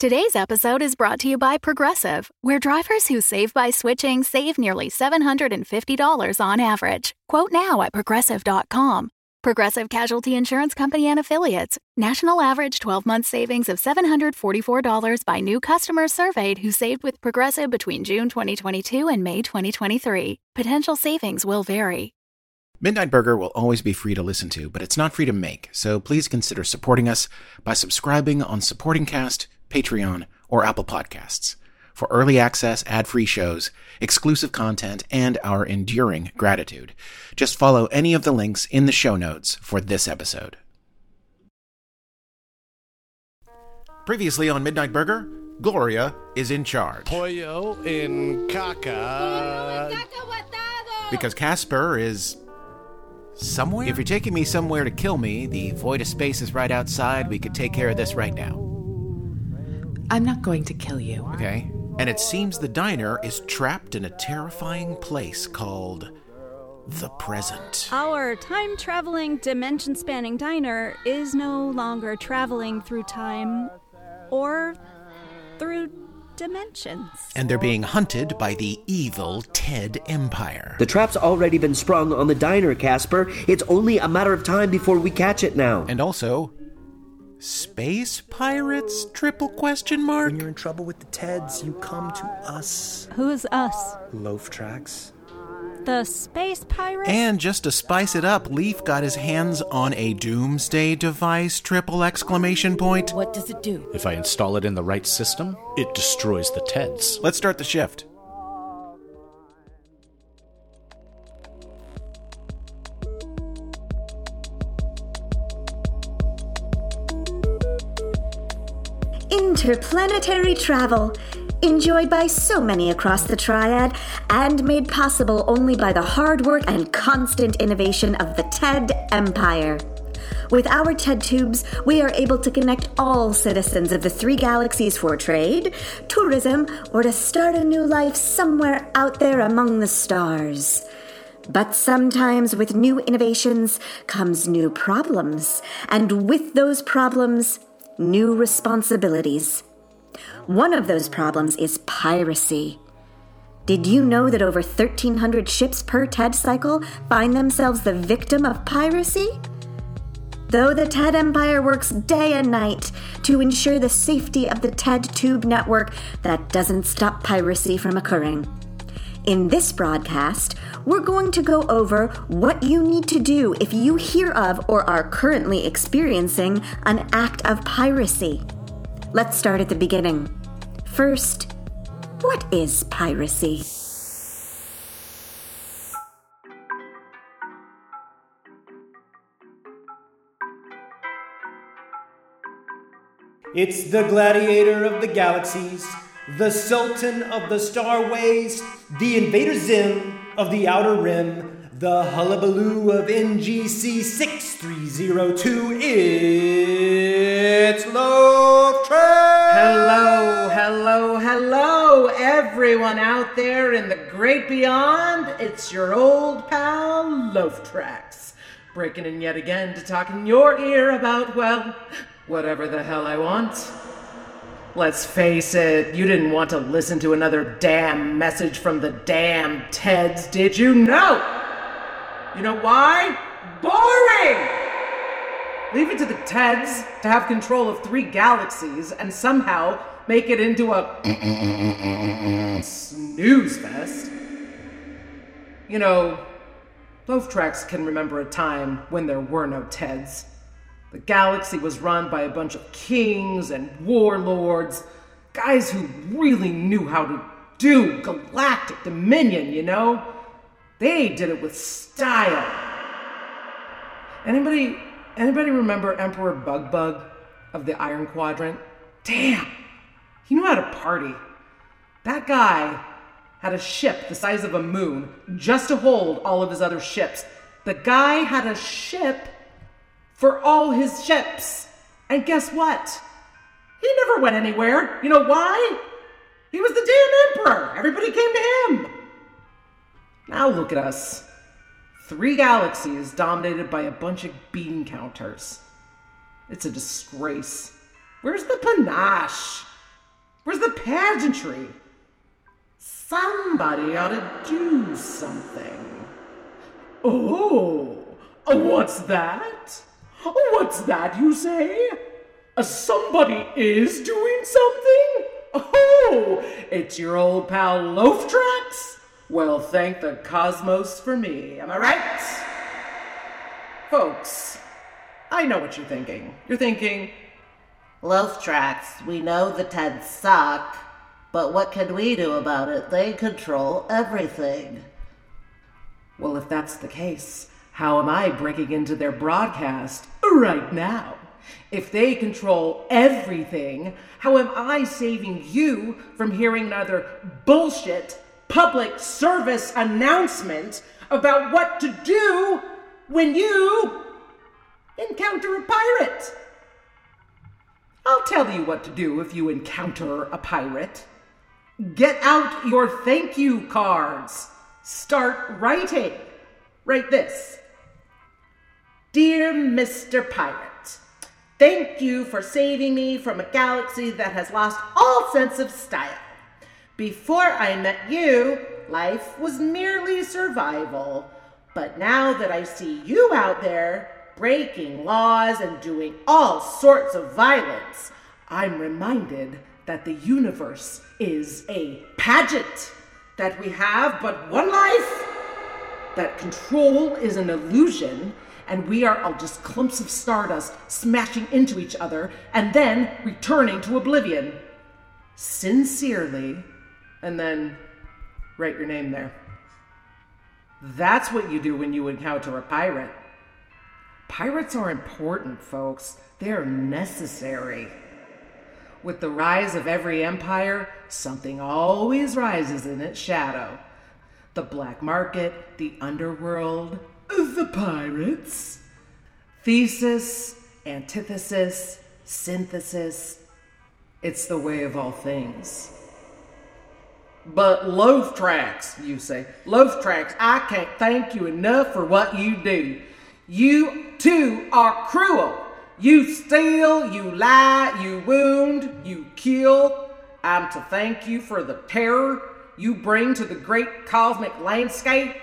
Today's episode is brought to you by Progressive, where drivers who save by switching save nearly $750 on average. Quote now at progressive.com. Progressive Casualty Insurance Company and Affiliates. National average 12 month savings of $744 by new customers surveyed who saved with Progressive between June 2022 and May 2023. Potential savings will vary. Midnight Burger will always be free to listen to, but it's not free to make, so please consider supporting us by subscribing on Supporting Cast, Patreon, or Apple Podcasts for early access, ad-free shows, exclusive content, and our enduring gratitude. Just follow any of the links in the show notes for this episode. Previously on Midnight Burger, Gloria is in charge. Pollo en caca. Because Caspar is somewhere? If you're taking me somewhere to kill me, the void of space is right outside. We could take care of this right now. I'm not going to kill you. Okay. And it seems the diner is trapped in a terrifying place called the present. Our time traveling, dimension spanning diner is no longer traveling through time or through dimensions. And they're being hunted by the evil Ted Empire. The trap's already been sprung on the diner, Caspar. It's only a matter of time before we catch it now. And also, space pirates? Triple question mark. When you're in trouble with the Teds, you come to us. Who's us? Låfftrax. The space pirates? And just to spice it up, Leif got his hands on a doomsday device, triple exclamation point. What does it do? If I install it in the right system, it destroys the TEDs. Let's start the shift. Interplanetary travel, enjoyed by so many across the triad, and made possible only by the hard work and constant innovation of the TED Empire. With our TED tubes, we are able to connect all citizens of the three galaxies for trade, tourism, or to start a new life somewhere out there among the stars. But sometimes with new innovations comes new problems, and with those problems, new responsibilities. One of those problems is piracy. Did you know that over 1,300 ships per TED cycle find themselves the victim of piracy? Though the TED Empire works day and night to ensure the safety of the TED Tube network, that doesn't stop piracy from occurring. In this broadcast, we're going to go over what you need to do if you hear of or are currently experiencing an act of piracy. Let's start at the beginning. First, what is piracy? It's the gladiator of the galaxies, the sultan of the starways, the invader Zim of the outer rim, the hullabaloo of NGC 6302. It's Loaf Track! Hello, hello, hello, everyone out there in the great beyond. It's your old pal, Låfftrax, breaking in yet again to talk in your ear about, well, whatever the hell I want. Let's face it, you didn't want to listen to another damn message from the damn Teds, did you? No! You know why? Boring! Leave it to the Teds to have control of three galaxies and somehow make it into a snooze fest. You know, Låfftrax can remember a time when there were no Teds. The galaxy was run by a bunch of kings and warlords, guys who really knew how to do galactic dominion, you know? They did it with style. Anybody anybody remember Emperor Bug Bug of the Iron Quadrant? Damn. He knew how to party. That guy had a ship the size of a moon just to hold all of his other ships. The guy had a ship for all his ships. And guess what? He never went anywhere. You know why? He was the damn emperor. Everybody came to him. Now look at us. Three galaxies dominated by a bunch of bean counters. It's a disgrace. Where's the panache? Where's the pageantry? Somebody ought to do something. Oh, oh what's that? What's that, you say? Uh, somebody is doing something? Oh, it's your old pal Låfftrax? Well, thank the cosmos for me, am I right? Folks, I know what you're thinking. You're thinking, Låfftrax, we know the Teds suck, but what can we do about it? They control everything. Well, if that's the case, how am I breaking into their broadcast right now? If they control everything, how am I saving you from hearing another bullshit public service announcement about what to do when you encounter a pirate? I'll tell you what to do if you encounter a pirate. Get out your thank you cards. Start writing. Write this Dear Mr. Pirate, thank you for saving me from a galaxy that has lost all sense of style. Before I met you, life was merely survival. But now that I see you out there, breaking laws and doing all sorts of violence, I'm reminded that the universe is a pageant, that we have but one life, that control is an illusion, and we are all just clumps of stardust smashing into each other and then returning to oblivion. Sincerely, and then write your name there. That's what you do when you encounter a pirate. Pirates are important, folks. They're necessary. With the rise of every empire, something always rises in its shadow. The black market, the underworld, the pirates. Thesis, antithesis, synthesis. It's the way of all things. But Låfftrax, you say. Låfftrax, I can't thank you enough for what you do. You too are cruel. You steal, you lie, you wound, you kill. I'm to thank you for the terror you bring to the great cosmic landscape.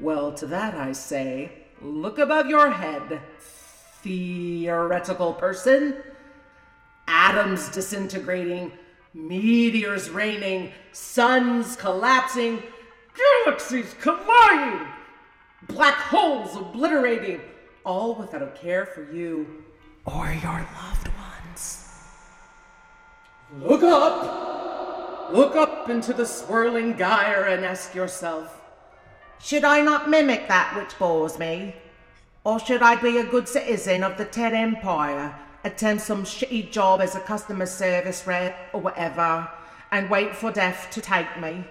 Well, to that I say, look above your head, theoretical person. Atoms disintegrating, meteors raining, suns collapsing, galaxies colliding, black holes obliterating, all without a care for you or your loved ones. Look up! Look up into the swirling gyre and ask yourself Should I not mimic that which bores me? Or should I be a good citizen of the Ted Empire, attempt some shitty job as a customer service rep or whatever, and wait for death to take me?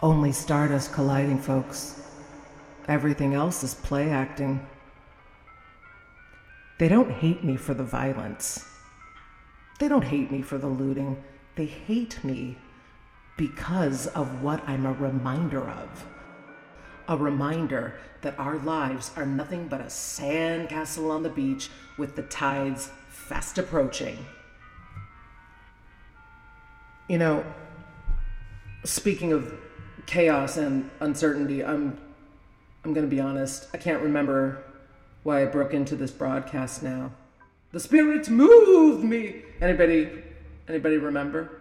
Only stardust colliding, folks. Everything else is play acting. They don't hate me for the violence. They don't hate me for the looting. They hate me because of what I'm a reminder of. A reminder that our lives are nothing but a sandcastle on the beach with the tides fast approaching. You know, speaking of chaos and uncertainty, I'm I'm going to be honest, I can't remember why I broke into this broadcast now. The spirits moved me. Anybody anybody remember?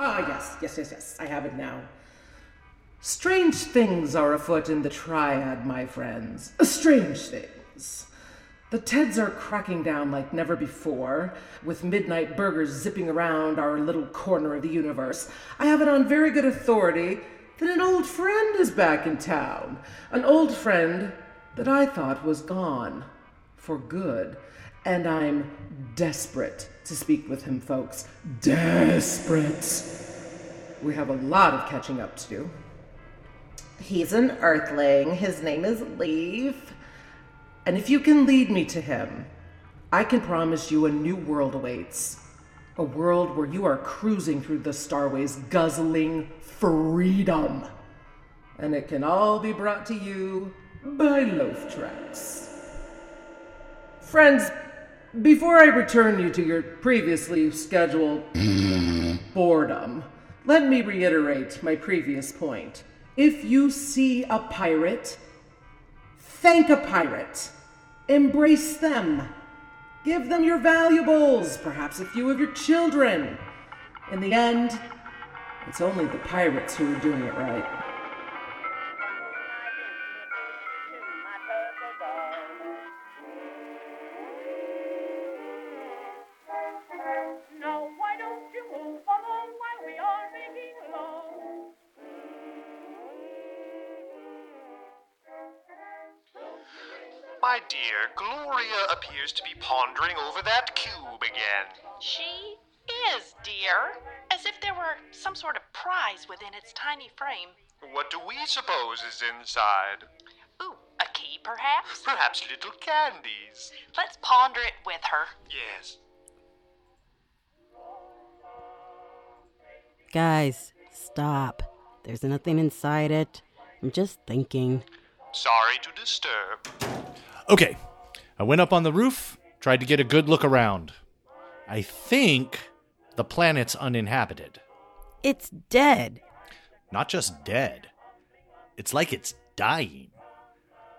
Ah, yes, yes, yes, yes. I have it now. Strange things are afoot in the triad, my friends. Strange things. The Teds are cracking down like never before, with midnight burgers zipping around our little corner of the universe. I have it on very good authority that an old friend is back in town. An old friend that I thought was gone for good. And I'm desperate to speak with him, folks. Desperate. We have a lot of catching up to do. He's an earthling. His name is Leif. And if you can lead me to him, I can promise you a new world awaits. A world where you are cruising through the starways, guzzling freedom. And it can all be brought to you by Låfftrax. Friends, before I return you to your previously scheduled mm-hmm. boredom, let me reiterate my previous point. If you see a pirate, thank a pirate. Embrace them. Give them your valuables, perhaps a few of your children. In the end, it's only the pirates who are doing it right. Appears to be pondering over that cube again. She is, dear. As if there were some sort of prize within its tiny frame. What do we suppose is inside? Ooh, a key, perhaps? Perhaps little candies. Let's ponder it with her. Yes. Guys, stop. There's nothing inside it. I'm just thinking. Sorry to disturb. Okay, I went up on the roof, tried to get a good look around. I think the planet's uninhabited. It's dead. Not just dead, it's like it's dying.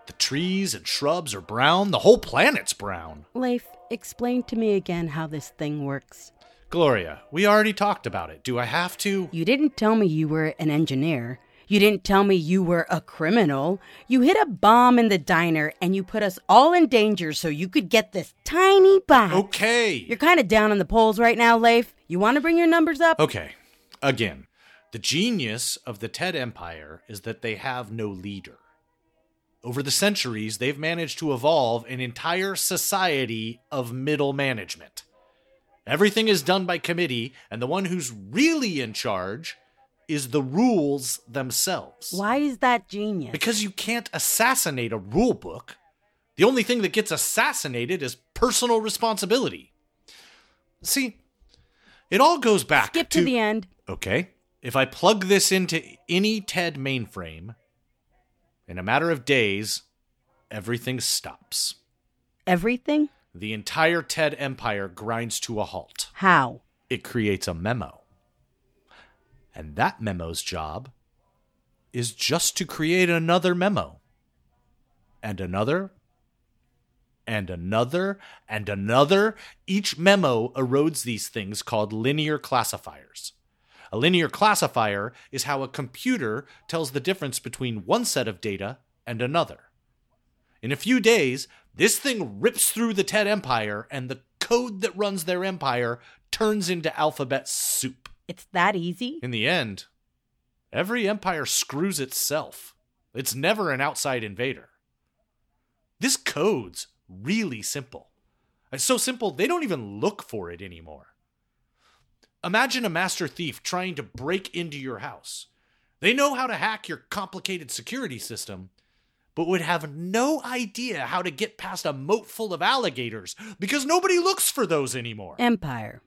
The trees and shrubs are brown, the whole planet's brown. Leif, explain to me again how this thing works. Gloria, we already talked about it. Do I have to? You didn't tell me you were an engineer. You didn't tell me you were a criminal. You hid a bomb in the diner and you put us all in danger so you could get this tiny box. Okay. You're kind of down in the polls right now, Leif. You want to bring your numbers up? Okay. Again, the genius of the TED Empire is that they have no leader. Over the centuries, they've managed to evolve an entire society of middle management. Everything is done by committee, and the one who's really in charge is the rules themselves. Why is that genius? Because you can't assassinate a rule book. The only thing that gets assassinated is personal responsibility. See, it all goes back Skip to, to the end. Okay. If I plug this into any TED mainframe, in a matter of days, everything stops. Everything? The entire TED empire grinds to a halt. How? It creates a memo. And that memo's job is just to create another memo. And another. And another. And another. Each memo erodes these things called linear classifiers. A linear classifier is how a computer tells the difference between one set of data and another. In a few days, this thing rips through the TED empire, and the code that runs their empire turns into alphabet soup. It's that easy? In the end, every empire screws itself. It's never an outside invader. This code's really simple. It's so simple, they don't even look for it anymore. Imagine a master thief trying to break into your house. They know how to hack your complicated security system, but would have no idea how to get past a moat full of alligators because nobody looks for those anymore. Empire.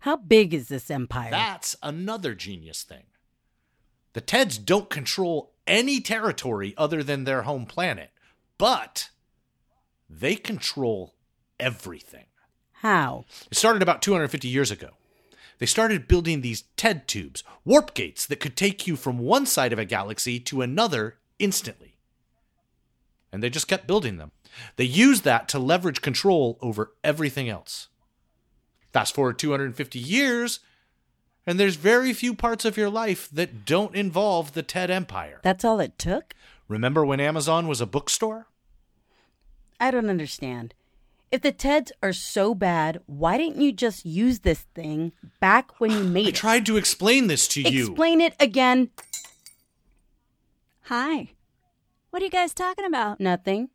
How big is this empire? That's another genius thing. The Teds don't control any territory other than their home planet, but they control everything. How? It started about 250 years ago. They started building these TED tubes, warp gates that could take you from one side of a galaxy to another instantly. And they just kept building them. They used that to leverage control over everything else. Fast forward 250 years, and there's very few parts of your life that don't involve the TED Empire. That's all it took? Remember when Amazon was a bookstore? I don't understand. If the TEDs are so bad, why didn't you just use this thing back when you made I it? I tried to explain this to you. Explain it again. Hi. What are you guys talking about? Nothing.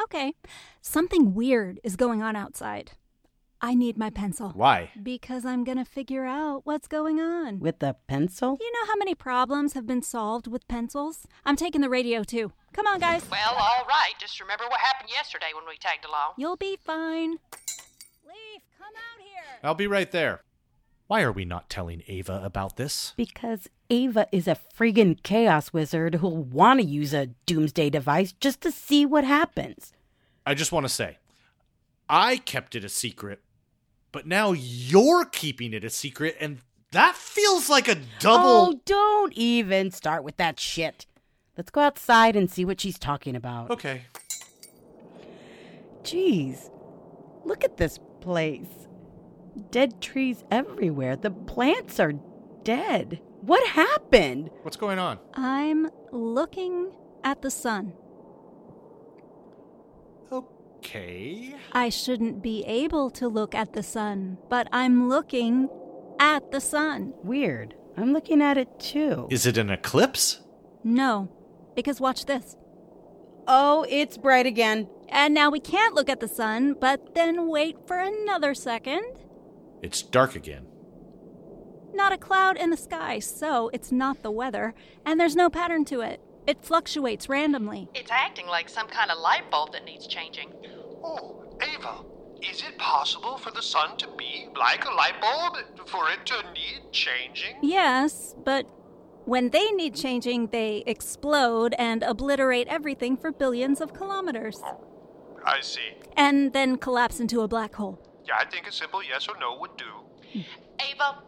Okay. Something weird is going on outside. I need my pencil. Why? Because I'm going to figure out what's going on. With a pencil? You know how many problems have been solved with pencils? I'm taking the radio too. Come on, guys. Well, all right. Just remember what happened yesterday when we tagged along. You'll be fine. Leif, come out here. I'll be right there. Why are we not telling Ava about this? Because Ava is a friggin' chaos wizard who'll want to use a doomsday device just to see what happens. I just want to say I kept it a secret, but now you're keeping it a secret, and that feels like a double. Oh, don't even start with that shit. Let's go outside and see what she's talking about. Okay. Jeez, look at this place. Dead trees everywhere. The plants are dead. What happened? What's going on? I'm looking at the sun. Oh, Okay. I shouldn't be able to look at the sun, but I'm looking at the sun. Weird. I'm looking at it too. Is it an eclipse? No, because watch this. Oh, it's bright again. And now we can't look at the sun, but then wait for another second. It's dark again. Not a cloud in the sky, so it's not the weather, and there's no pattern to it. It fluctuates randomly. It's acting like some kind of light bulb that needs changing. Oh, Ava, is it possible for the sun to be like a light bulb? For it to need changing? Yes, but when they need changing, they explode and obliterate everything for billions of kilometers. I see. And then collapse into a black hole. Yeah, I think a simple yes or no would do. Hmm. Ava,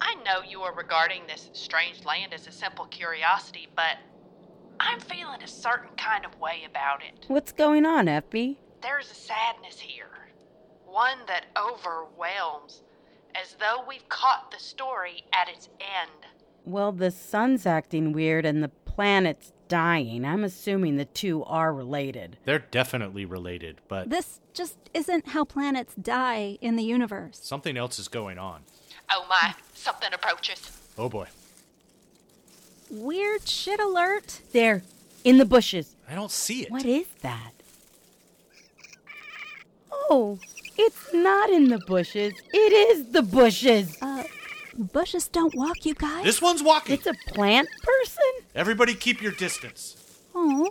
I know you are regarding this strange land as a simple curiosity, but I'm feeling a certain kind of way about it. What's going on, Effie? There's a sadness here, one that overwhelms, as though we've caught the story at its end. Well, the sun's acting weird and the planet's dying. I'm assuming the two are related. They're definitely related, but This just isn't how planets die in the universe. something else is going on. Oh my, something approaches. Oh boy. Weird shit alert. There, in the bushes. I don't see it. What is that? Oh, it's not in the bushes. It is the bushes. Uh, bushes don't walk, you guys. This one's walking. It's a plant person? Everybody keep your distance. Oh,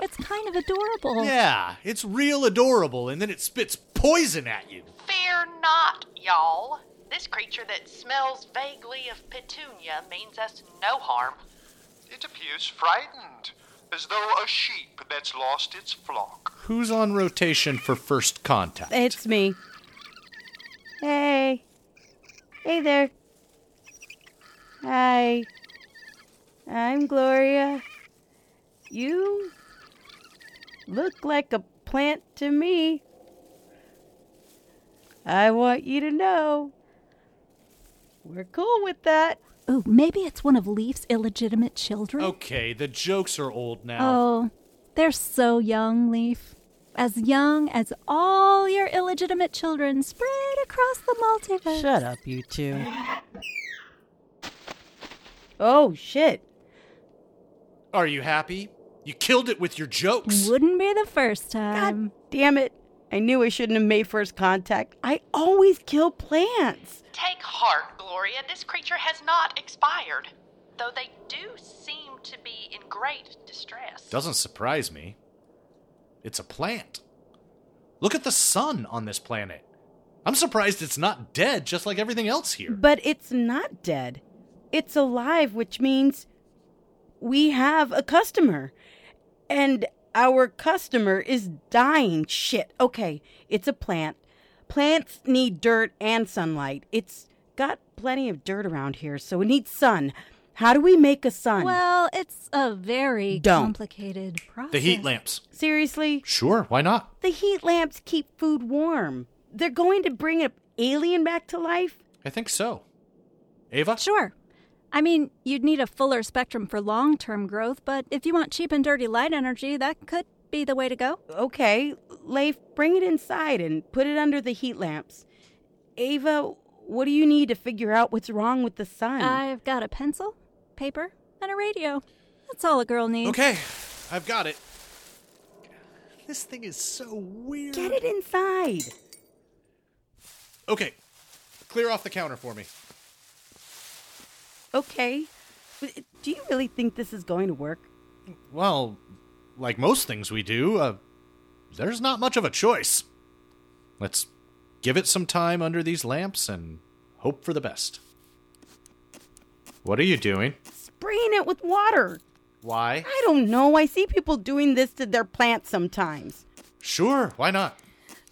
it's kind of adorable. Yeah, it's real adorable, and then it spits poison at you. Fear not, y'all. This creature that smells vaguely of petunia means us no harm. It appears frightened, as though a sheep that's lost its flock. Who's on rotation for first contact? It's me. Hey. Hey there. Hi. I'm Gloria. You look like a plant to me. I want you to know we're cool with that. Oh, maybe it's one of Leif's illegitimate children. Okay, the jokes are old now. Oh, they're so young, Leif. As young as all your illegitimate children spread across the multiverse. Shut up, you two. Oh, shit. Are you happy? You killed it with your jokes. Wouldn't be the first time. God Damn it. I knew I shouldn't have made first contact. I always kill plants. Take heart, Gloria. This creature has not expired, though they do seem to be in great distress. Doesn't surprise me. It's a plant. Look at the sun on this planet. I'm surprised it's not dead just like everything else here. But it's not dead. It's alive, which means we have a customer. And our customer is dying. Shit. Okay, it's a plant. Plants need dirt and sunlight. It's got plenty of dirt around here, so it needs sun. How do we make a sun? Well, it's a very Don't. complicated process. The heat lamps. Seriously? Sure, why not? The heat lamps keep food warm. They're going to bring an alien back to life? I think so. Ava? Sure. I mean, you'd need a fuller spectrum for long term growth, but if you want cheap and dirty light energy, that could be the way to go. Okay, Leif, bring it inside and put it under the heat lamps. Ava, what do you need to figure out what's wrong with the sun? I've got a pencil, paper, and a radio. That's all a girl needs. Okay, I've got it. This thing is so weird. Get it inside. Okay, clear off the counter for me. Okay. Do you really think this is going to work? Well, like most things we do, uh, there's not much of a choice. Let's give it some time under these lamps and hope for the best. What are you doing? Spraying it with water. Why? I don't know. I see people doing this to their plants sometimes. Sure, why not?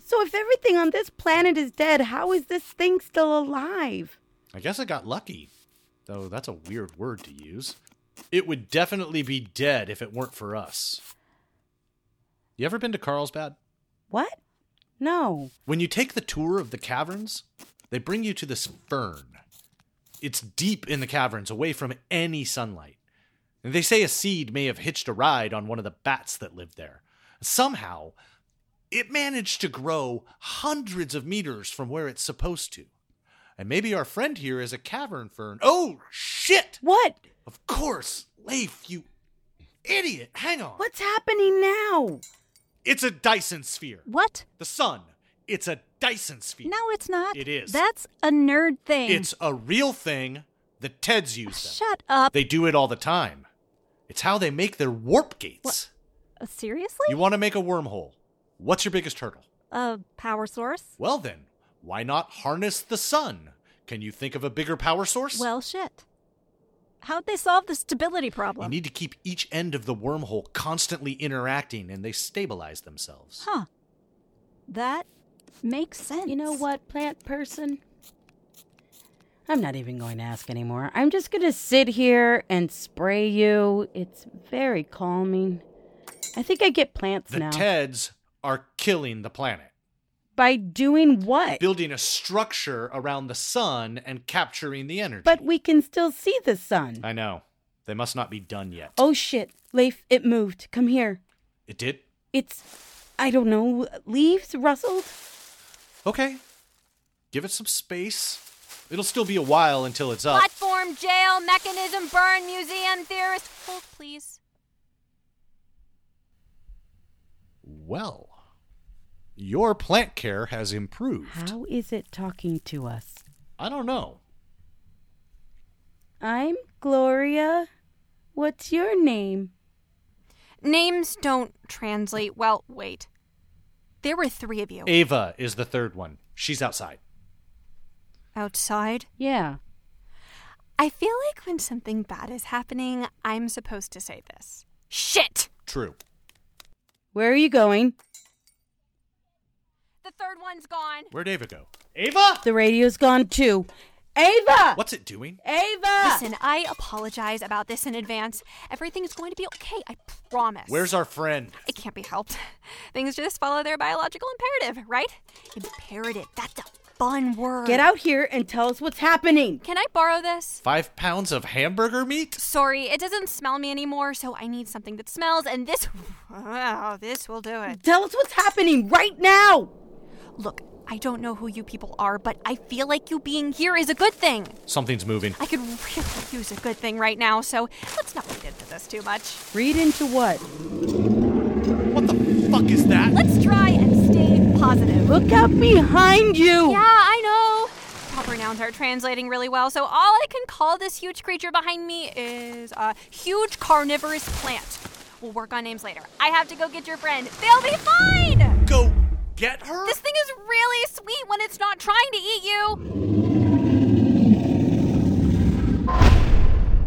So if everything on this planet is dead, how is this thing still alive? I guess I got lucky, though that's a weird word to use. It would definitely be dead if it weren't for us. You ever been to Carlsbad? What? No. When you take the tour of the caverns, they bring you to this fern. It's deep in the caverns, away from any sunlight. And they say a seed may have hitched a ride on one of the bats that lived there. Somehow, it managed to grow hundreds of meters from where it's supposed to. And maybe our friend here is a cavern fern. Oh, shit! What? Of course! Leif, you idiot! Hang on! What's happening now? It's a Dyson sphere. What? The sun. It's a Dyson sphere. No, it's not. It is. That's a nerd thing. It's a real thing. The TEDs use them. Shut up. They do it all the time. It's how they make their warp gates. Uh, seriously? You want to make a wormhole. What's your biggest hurdle? A power source? Well, then, why not harness the sun? Can you think of a bigger power source? Well, shit. How'd they solve the stability you problem? need to keep each end of the wormhole constantly interacting and they stabilize themselves. Huh. That makes sense. You know what, plant person? I'm not even going to ask anymore. I'm just going to sit here and spray you. It's very calming. I think I get plants The now. TEDs are killing the planet, By doing what? building a structure around the sun and capturing the energy. But we can still see the sun. I know. They must not be done yet. Oh shit, Leif, it moved. Come here. It did? It's, I don't know, leaves rustled? Okay. Give it some space. It'll still be a while until it's up. Platform, jail, mechanism, burn, museum, theorist. Hold, please. Well, your plant care has improved. How is it talking to us? I don't know. I'm Gloria. What's your name? Names don't translate. Well, wait. There were three of you. Ava is the third one. She's outside. Outside? Yeah. I feel like when something bad is happening, I'm supposed to say this. Shit! True. Where are you going? The third one's gone. Where'd Ava go? Ava! The radio's gone too. Ava! What's it doing? Ava! Listen, I apologize about this in advance. Everything is going to be okay, I promise. Where's our friend? It can't be helped. Things just follow their biological imperative, right? Imperative. That's a fun word. Get out here and tell us what's happening. Can I borrow this? Five pounds of hamburger meat? Sorry, it doesn't smell me anymore, so I need something that smells, and this. Wow, this will do it. Tell us what's happening right now. Look, I don't know who you people are, but I feel like you being here is a good thing. Something's moving. I could really use a good thing right now, so let's not read into this too much. Read into what? What the fuck is that? Let's try and stay positive. Look out behind you. Yeah, I know. Proper nouns are translating really well, so all I can call this huge creature behind me is a huge carnivorous plant. We'll work on names later. I have to go get your friend. They'll be fine! Go get her? This thing is really sweet when it's not trying to eat you.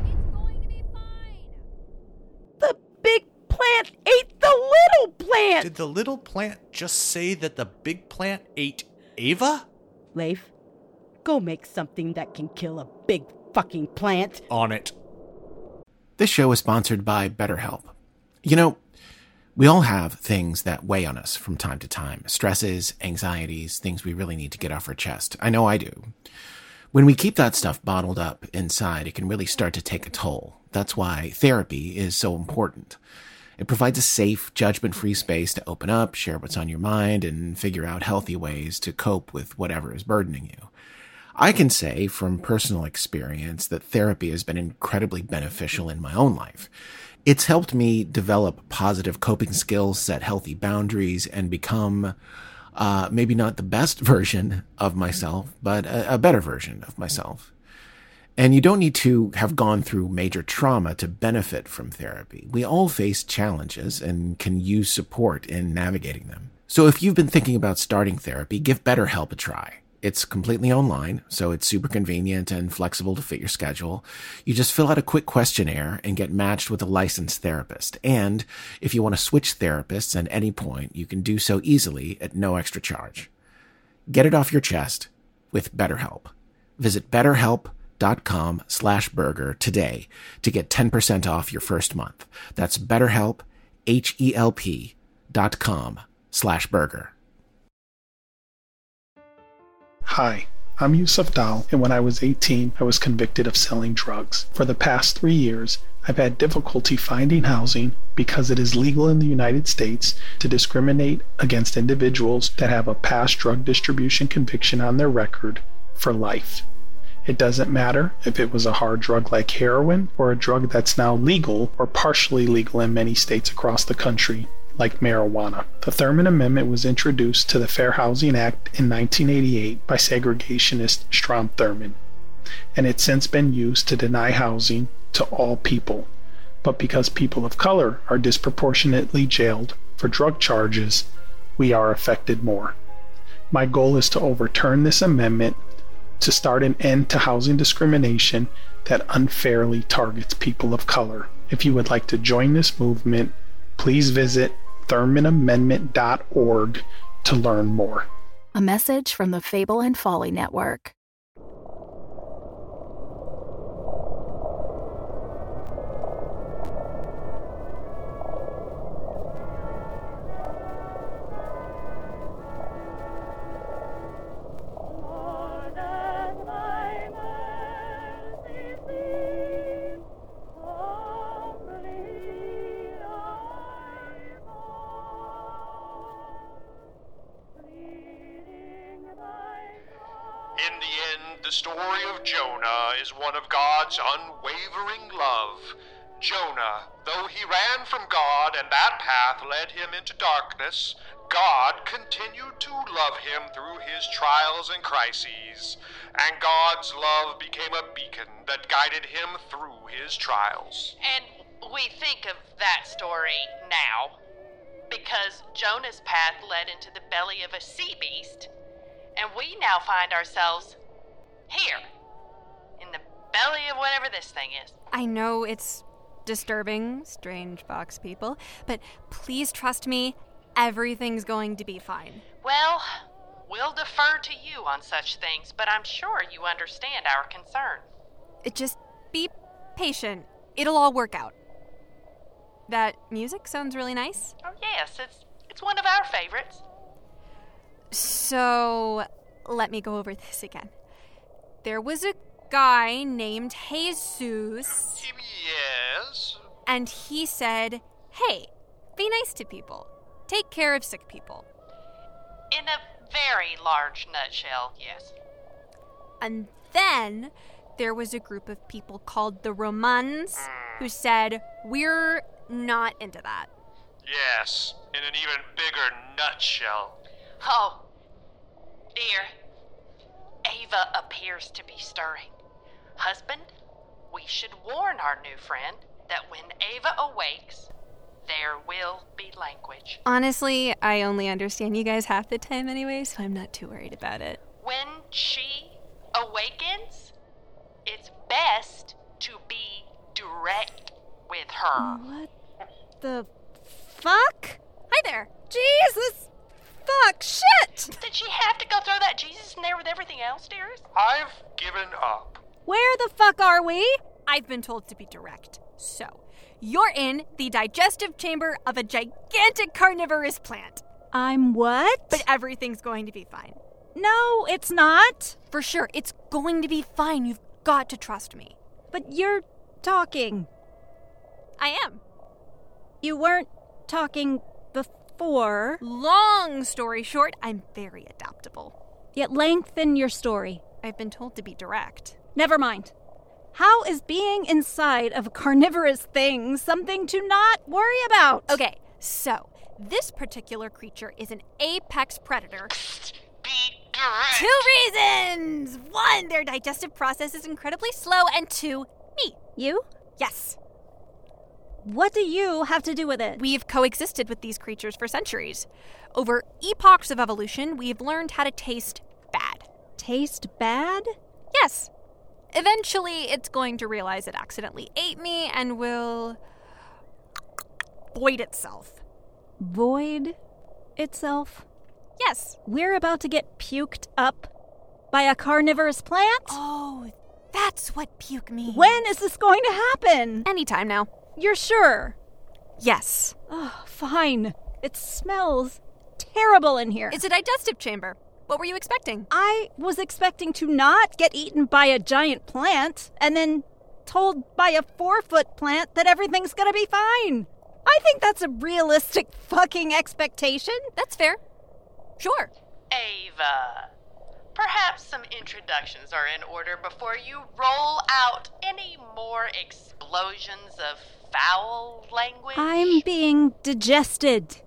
It's going to be fine. The big plant ate the little plant. Did the little plant just say that the big plant ate Ava? Leif, go make something that can kill a big fucking plant. On it. This show is sponsored by BetterHelp. You know, we all have things that weigh on us from time to time stresses, anxieties, things we really need to get off our chest. I know I do. When we keep that stuff bottled up inside, it can really start to take a toll. That's why therapy is so important. It provides a safe, judgment free space to open up, share what's on your mind, and figure out healthy ways to cope with whatever is burdening you. I can say from personal experience that therapy has been incredibly beneficial in my own life. It's helped me develop positive coping skills, set healthy boundaries, and become uh, maybe not the best version of myself, but a, a better version of myself. And you don't need to have gone through major trauma to benefit from therapy. We all face challenges and can use support in navigating them. So if you've been thinking about starting therapy, give BetterHelp a try. It's completely online, so it's super convenient and flexible to fit your schedule. You just fill out a quick questionnaire and get matched with a licensed therapist. And if you want to switch therapists at any point, you can do so easily at no extra charge. Get it off your chest with BetterHelp. Visit betterhelp.com slash burger today to get 10% off your first month. That's betterhelp, H-E-L-P dot com slash burger. Hi, I'm Yusuf Dal, and when I was 18, I was convicted of selling drugs. For the past three years, I've had difficulty finding housing because it is legal in the United States to discriminate against individuals that have a past drug distribution conviction on their record for life. It doesn't matter if it was a hard drug like heroin or a drug that's now legal or partially legal in many states across the country like marijuana. The Thurmond Amendment was introduced to the Fair Housing Act in 1988 by segregationist Strom Thurmond, and it's since been used to deny housing to all people. But because people of color are disproportionately jailed for drug charges, we are affected more. My goal is to overturn this amendment to start an end to housing discrimination that unfairly targets people of color. If you would like to join this movement, please visit ThurmondAmendment.org to learn more. A message from the Fable and Folly Network. The story of Jonah is one of God's unwavering love. Jonah, though he ran from God and that path led him into darkness, God continued to love him through his trials and crises, and God's love became a beacon that guided him through his trials. And we think of that story now because Jonah's path led into the belly of a sea beast, and we now find ourselves here in the belly of whatever this thing is. I know it's disturbing, strange box people, but please trust me, everything's going to be fine. Well, we'll defer to you on such things, but I'm sure you understand our concern. It just be patient. It'll all work out. That music sounds really nice. Oh yes, it's it's one of our favorites. So, let me go over this again. There was a guy named Jesus. Yes? And he said, Hey, be nice to people. Take care of sick people. In a very large nutshell, yes. And then there was a group of people called the Romans who mm. said, We're not into that. Yes, in an even bigger nutshell. Oh, dear. Ava appears to be stirring. Husband, we should warn our new friend that when Ava awakes, there will be language. Honestly, I only understand you guys half the time anyway, so I'm not too worried about it. When she awakens, it's best to be direct with her. What the fuck? Hi there. Jesus. Fuck. Shit. Did she have to go throw that Jesus in there with everything else, dearest? I've given up. Where the fuck are we? I've been told to be direct. So, you're in the digestive chamber of a gigantic carnivorous plant. I'm what? But everything's going to be fine. No, it's not. For sure, it's going to be fine. You've got to trust me. But you're talking. I am. You weren't talking before. Long story short, I'm very adaptable. Yet lengthen your story. I've been told to be direct. Never mind. How is being inside of a carnivorous thing something to not worry about? Okay, so this particular creature is an apex predator. Two reasons! One, their digestive process is incredibly slow, and two, me. You? Yes. What do you have to do with it? We've coexisted with these creatures for centuries. Over epochs of evolution, we've learned how to taste bad. taste bad? Yes. Eventually, it's going to realize it accidentally ate me and will void itself. Void itself? Yes. We're about to get puked up by a carnivorous plant? Oh, that's what puke means. When is this going to happen? Anytime now. You're sure? Yes. Oh, fine. It smells terrible in here. It's a digestive chamber. What were you expecting? I was expecting to not get eaten by a giant plant and then told by a four foot plant that everything's gonna be fine. I think that's a realistic fucking expectation. That's fair. Sure. Ava, perhaps some introductions are in order before you roll out any more explosions of foul language. I'm being digested.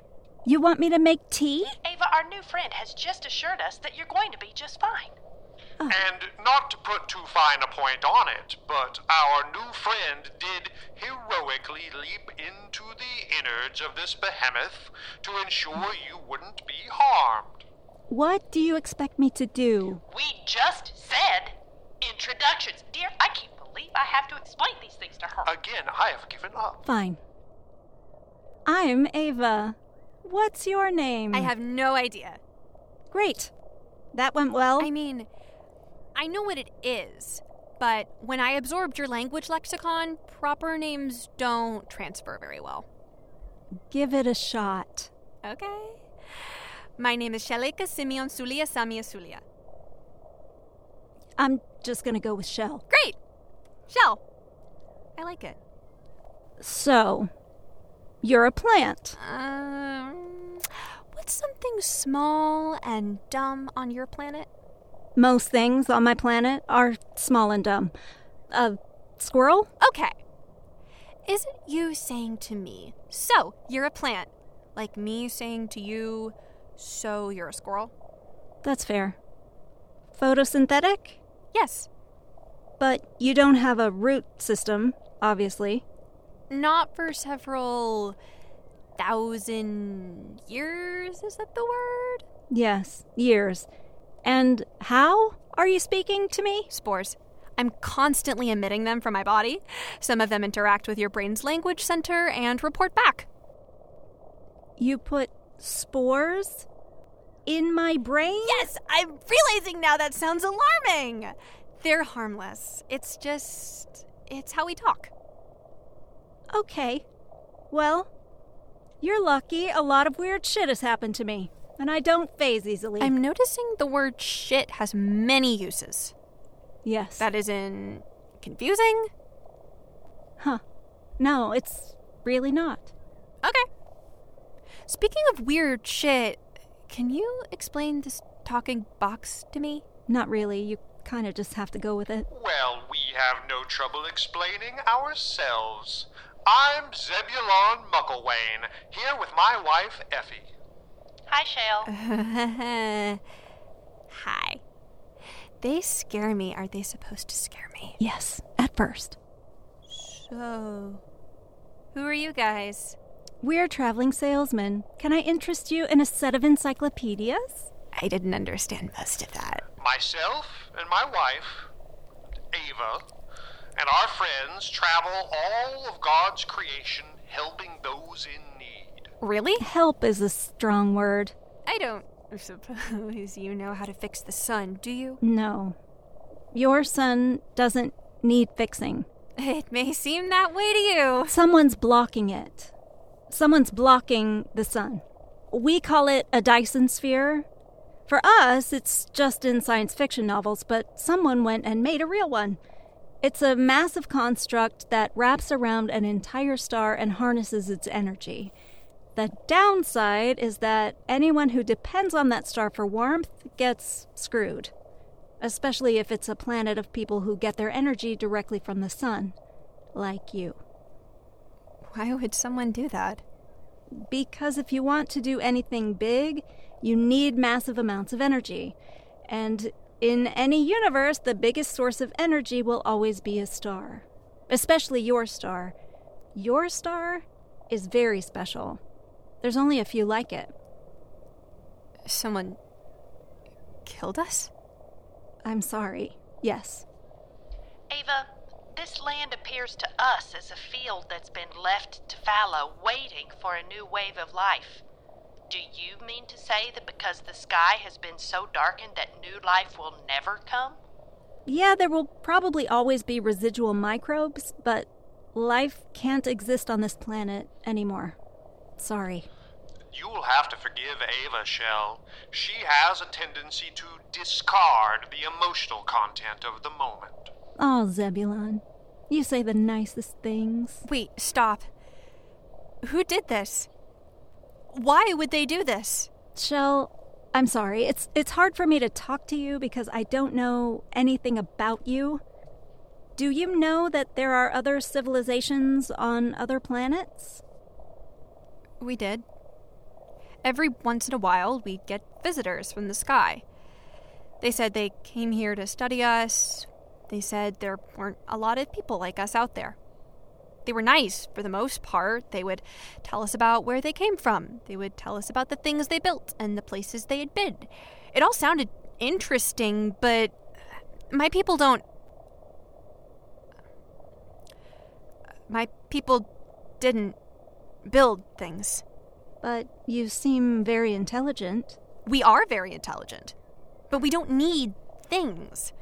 You want me to make tea? Ava, our new friend has just assured us that you're going to be just fine. Oh. And not to put too fine a point on it, but our new friend did heroically leap into the innards of this behemoth to ensure you wouldn't be harmed. What do you expect me to do? We just said introductions. Dear, I can't believe I have to explain these things to her. Again, I have given up. Fine. I'm Ava. What's your name? I have no idea. Great. That went well. I mean, I know what it is, but when I absorbed your language lexicon, proper names don't transfer very well. Give it a shot. Okay. My name is Shaleka Simeon Sulia Samia Sulia. I'm just gonna go with Shel. Great! Shel. I like it. So, you're a plant. Um, what's something small and dumb on your planet? Most things on my planet are small and dumb. A squirrel? Okay. Is it you saying to me, so you're a plant? Like me saying to you, so you're a squirrel? That's fair. Photosynthetic? Yes. But you don't have a root system, obviously. Not for several thousand years, is that the word? Yes, years. And how are you speaking to me? Spores. I'm constantly emitting them from my body. Some of them interact with your brain's language center and report back. You put spores in my brain? Yes, I'm realizing now that sounds alarming. They're harmless. It's just, it's how we talk. Okay. Well, you're lucky a lot of weird shit has happened to me, and I don't phase easily. I'm noticing the word shit has many uses. Yes. That is in confusing? Huh. No, it's really not. Okay. Speaking of weird shit, can you explain this talking box to me? Not really. You kind of just have to go with it. Well, we have no trouble explaining ourselves. I'm Zebulon Mucklewain, here with my wife, Effie. Hi, Shale. Hi. They scare me. Are they supposed to scare me? Yes, at first. So, who are you guys? We're traveling salesmen. Can I interest you in a set of encyclopedias? I didn't understand most of that. Myself and my wife, Ava, and our friends travel all of God's creation, helping those in need. Really? Help is a strong word. I don't suppose you know how to fix the sun, do you? No. Your sun doesn't need fixing. It may seem that way to you. Someone's blocking it. Someone's blocking the sun. We call it a Dyson sphere. For us, it's just in science fiction novels, but someone went and made a real one. It's a massive construct that wraps around an entire star and harnesses its energy. The downside is that anyone who depends on that star for warmth gets screwed, especially if it's a planet of people who get their energy directly from the sun, like you. Why would someone do that? Because if you want to do anything big, you need massive amounts of energy. And in any universe, the biggest source of energy will always be a star, especially your star. Your star is very special. There's only a few like it. Someone killed us? I'm sorry. Yes. Ava, this land appears to us as a field that's been left to fallow, waiting for a new wave of life. Do you mean to say that because the sky has been so darkened that new life will never come? Yeah, there will probably always be residual microbes, but life can't exist on this planet anymore. Sorry. You'll have to forgive Ava, Shel. She has a tendency to discard the emotional content of the moment. Oh, Zebulon. You say the nicest things. Wait, stop. Who did this? Why would they do this? Shel, I'm sorry. It's it's hard for me to talk to you because I don't know anything about you. Do you know that there are other civilizations on other planets? We did. Every once in a while, we'd get visitors from the sky. They said they came here to study us. They said there weren't a lot of people like us out there. They were nice for the most part. They would tell us about where they came from. They would tell us about the things they built and the places they had been. It all sounded interesting, but my people don't. My people didn't build things. But you seem very intelligent. We are very intelligent. But we don't need things.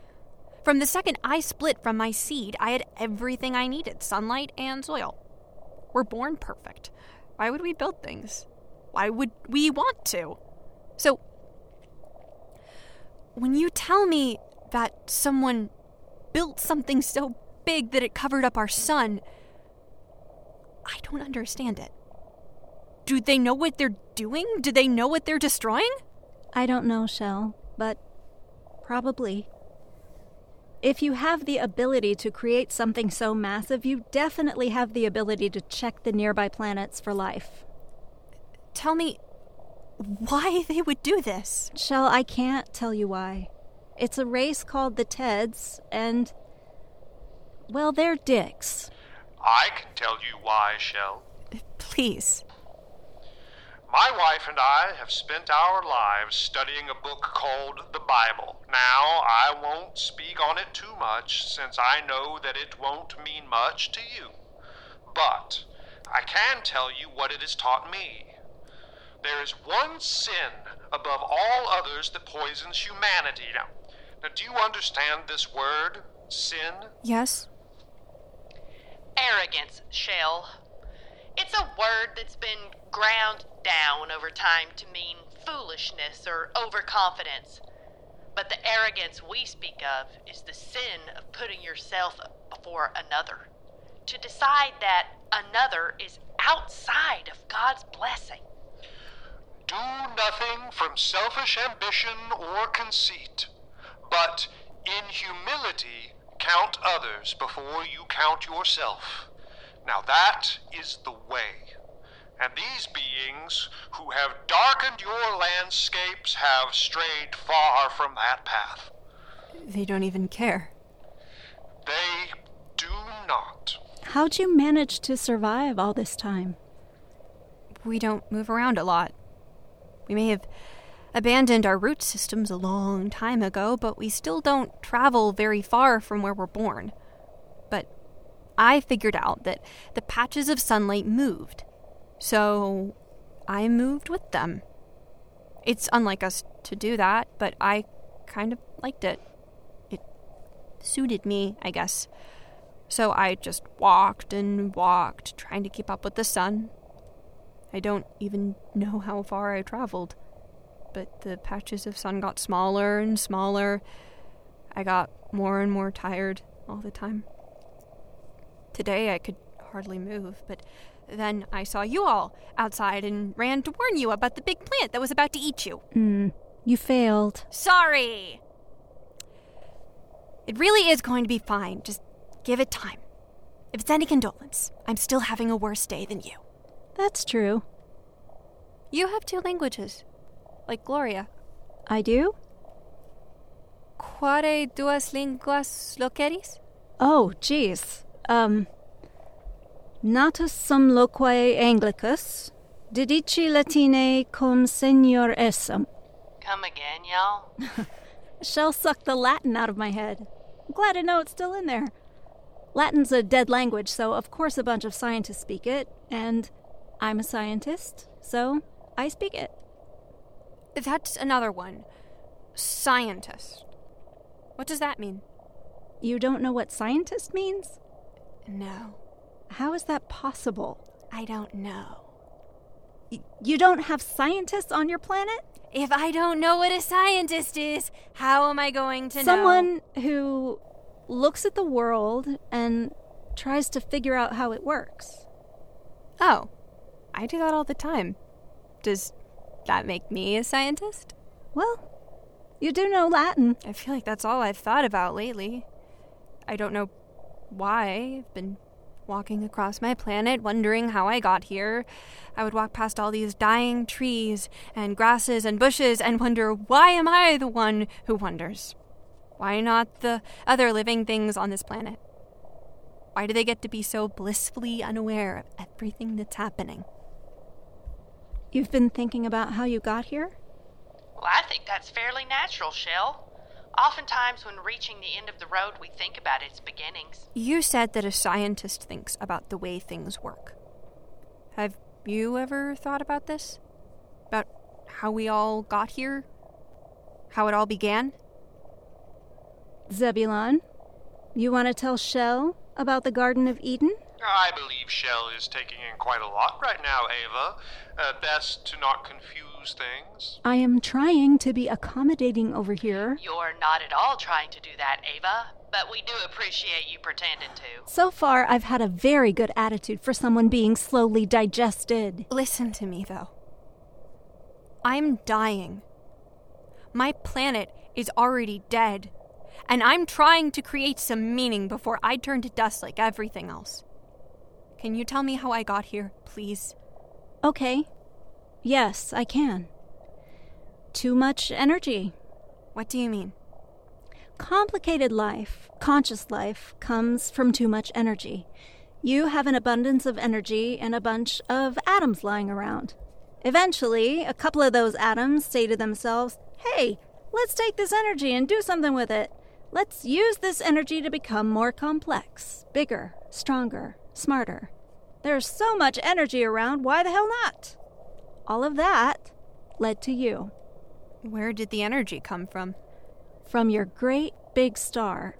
From the second I split from my seed, I had everything I needed sunlight and soil. We're born perfect. Why would we build things? Why would we want to? So, when you tell me that someone built something so big that it covered up our sun, I don't understand it. Do they know what they're doing? Do they know what they're destroying? I don't know, Shel, but probably. If you have the ability to create something so massive, you definitely have the ability to check the nearby planets for life. Tell me why they would do this. Shel, I can't tell you why. It's a race called the Teds, and. Well, they're dicks. I can tell you why, Shel. Please. My wife and I have spent our lives studying a book called the Bible. Now, I won't speak on it too much, since I know that it won't mean much to you. But I can tell you what it has taught me. There is one sin above all others that poisons humanity. Now, now do you understand this word, sin? Yes. Arrogance, Shel. It's a word that's been ground down over time to mean foolishness or overconfidence. But the arrogance we speak of is the sin of putting yourself before another. To decide that another is outside of God's blessing. Do nothing from selfish ambition or conceit, but in humility count others before you count yourself. Now that is the way. And these beings who have darkened your landscapes have strayed far from that path. They don't even care. They do not. How'd you manage to survive all this time? We don't move around a lot. We may have abandoned our root systems a long time ago, but we still don't travel very far from where we're born. I figured out that the patches of sunlight moved. So I moved with them. It's unlike us to do that, but I kind of liked it. It suited me, I guess. So I just walked and walked, trying to keep up with the sun. I don't even know how far I traveled, but the patches of sun got smaller and smaller. I got more and more tired all the time. Today I could hardly move, but then I saw you all outside and ran to warn you about the big plant that was about to eat you. Hmm. You failed. Sorry! It really is going to be fine. Just give it time. If it's any condolence, I'm still having a worse day than you. That's true. You have two languages, like Gloria. I do? Quare duas linguas loqueris? Oh, jeez. Um. Natus sum loquae anglicus, didici latine cum senior essum. Come again, y'all? Shel sucked the Latin out of my head. I'm glad to know it's still in there. Latin's a dead language, so of course a bunch of scientists speak it, and I'm a scientist, so I speak it. That's another one. Scientist. What does that mean? You don't know what scientist means? No. How is that possible? I don't know. Y- you don't have scientists on your planet? If I don't know what a scientist is, how am I going to know? Someone who looks at the world and tries to figure out how it works. Oh, I do that all the time. Does that make me a scientist? Well, you do know Latin. I feel like that's all I've thought about lately. I don't know why. I've been walking across my planet, wondering how I got here. I would walk past all these dying trees and grasses and bushes and wonder why am I the one who wonders? Why not the other living things on this planet? Why do they get to be so blissfully unaware of everything that's happening? You've been thinking about how you got here? Well, I think that's fairly natural, Shel. Oftentimes, when reaching the end of the road, we think about its beginnings. You said that a scientist thinks about the way things work. Have you ever thought about this? About how we all got here? How it all began? Zebulon, you want to tell Shel about the Garden of Eden? I believe Shel is taking in quite a lot right now, Ava. Uh, best to not confuse things. I am trying to be accommodating over here. You're not at all trying to do that, Ava, but we do appreciate you pretending to. So far, I've had a very good attitude for someone being slowly digested. Listen to me, though. I'm dying. My planet is already dead, and I'm trying to create some meaning before I turn to dust like everything else. Can you tell me how I got here, please? Okay. Yes, I can. Too much energy. What do you mean? Complicated life, conscious life, comes from too much energy. You have an abundance of energy and a bunch of atoms lying around. Eventually, a couple of those atoms say to themselves, hey, let's take this energy and do something with it. Let's use this energy to become more complex, bigger, stronger, smarter. There's so much energy around, why the hell not? All of that led to you. Where did the energy come from? From your great big star.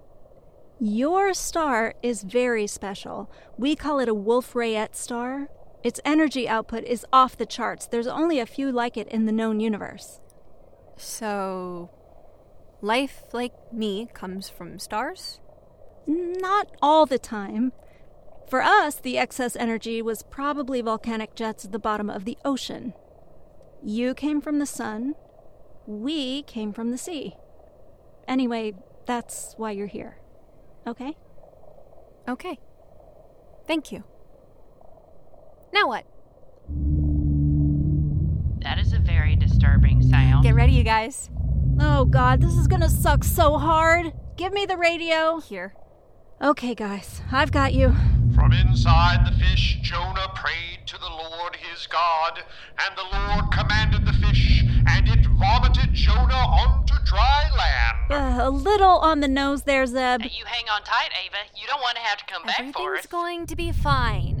Your star is very special. We call it a Wolf Rayet star. Its energy output is off the charts. There's only a few like it in the known universe. So, life like me comes from stars? Not all the time. For us, the excess energy was probably volcanic jets at the bottom of the ocean. You came from the sun. We came from the sea. Anyway, that's why you're here. Okay? Okay. Thank you. Now what? That is a very disturbing sound. Get ready, you guys. Oh god, this is gonna suck so hard. Give me the radio. Here. Okay, guys, I've got you. From inside the fish, Jonah prayed to the Lord his God, and the Lord commanded the fish, and it vomited Jonah onto dry land. Uh, a little on the nose there, Zeb. You hang on tight, Ava. You don't want to have to come back for it. Everything's going to be fine.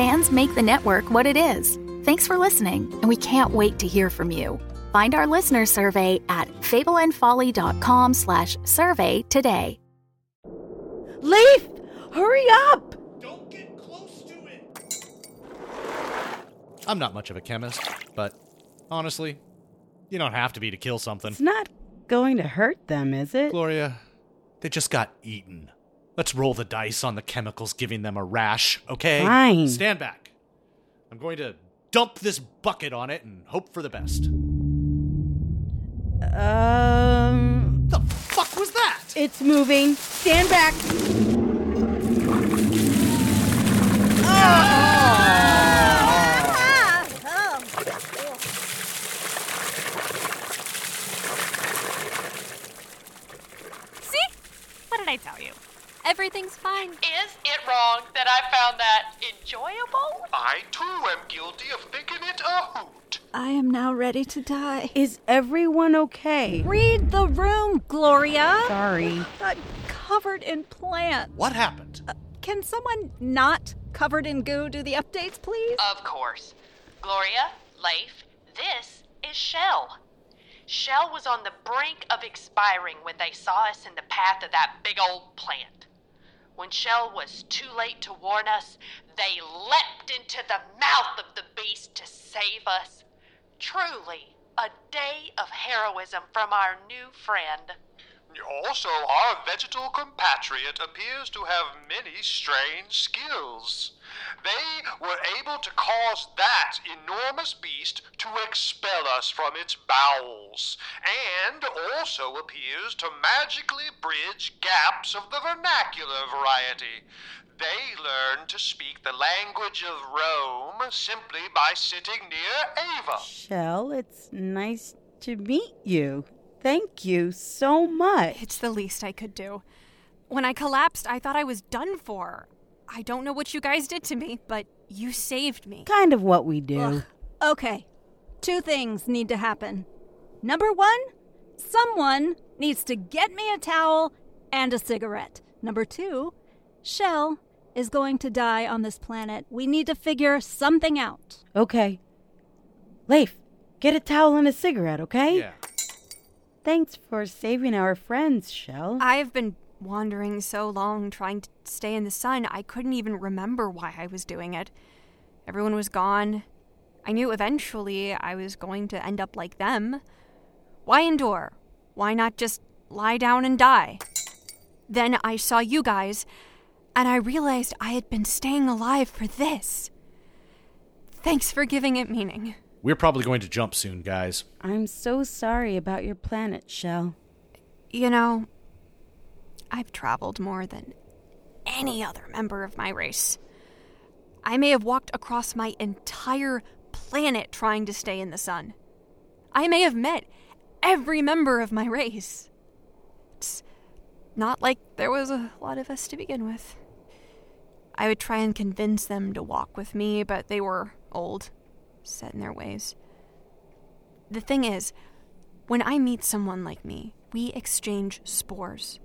Fans make the network what it is. Thanks for listening, and we can't wait to hear from you. Find our listener survey at fableandfolly.com slash survey today. Leif! Hurry up! Don't get close to it! I'm not much of a chemist, but honestly, you don't have to be to kill something. It's not going to hurt them, is it? Gloria, they just got eaten. Let's roll the dice on the chemicals giving them a rash, okay? Fine. Stand back. I'm going to dump this bucket on it and hope for the best. Um. The fuck was that? It's moving. Stand back. See? What did I tell you? Everything's fine. Is it wrong that I found that enjoyable? I too am guilty of thinking it a hoot. I am now ready to die. Is everyone okay? Read the room, Gloria. Sorry. I'm covered in plants. What happened? Uh, can someone not covered in goo do the updates, please? Of course. Gloria, Leif, this is Shel. Shel was on the brink of expiring when they saw us in the path of that big old plant. When Shel was too late to warn us, they leapt into the mouth of the beast to save us. Truly, a day of heroism from our new friend. Also, our vegetal compatriot appears to have many strange skills. They were able to cause that enormous beast to expel us from its bowels, and also appears to magically bridge gaps of the vernacular variety. They learned to speak the language of Rome simply by sitting near Ava. Shel, it's nice to meet you. Thank you so much. It's the least I could do. When I collapsed, I thought I was done for. I don't know what you guys did to me, but you saved me. Kind of what we do. Ugh. Okay. Two things need to happen. Number one, someone needs to get me a towel and a cigarette. Number two, Shel is going to die on this planet. We need to figure something out. Okay. Leif, get a towel and a cigarette, okay? Yeah. Thanks for saving our friends, Shel. I've been wandering so long trying to stay in the sun, I couldn't even remember why I was doing it. Everyone was gone. I knew eventually I was going to end up like them. Why endure? Why not just lie down and die? Then I saw you guys, and I realized I had been staying alive for this. Thanks for giving it meaning. We're probably going to jump soon, guys. I'm so sorry about your planet, Shel. You know, I've traveled more than any other member of my race. I may have walked across my entire planet trying to stay in the sun. I may have met every member of my race. It's not like there was a lot of us to begin with. I would try and convince them to walk with me, but they were old, set in their ways. The thing is, when I meet someone like me, we exchange spores.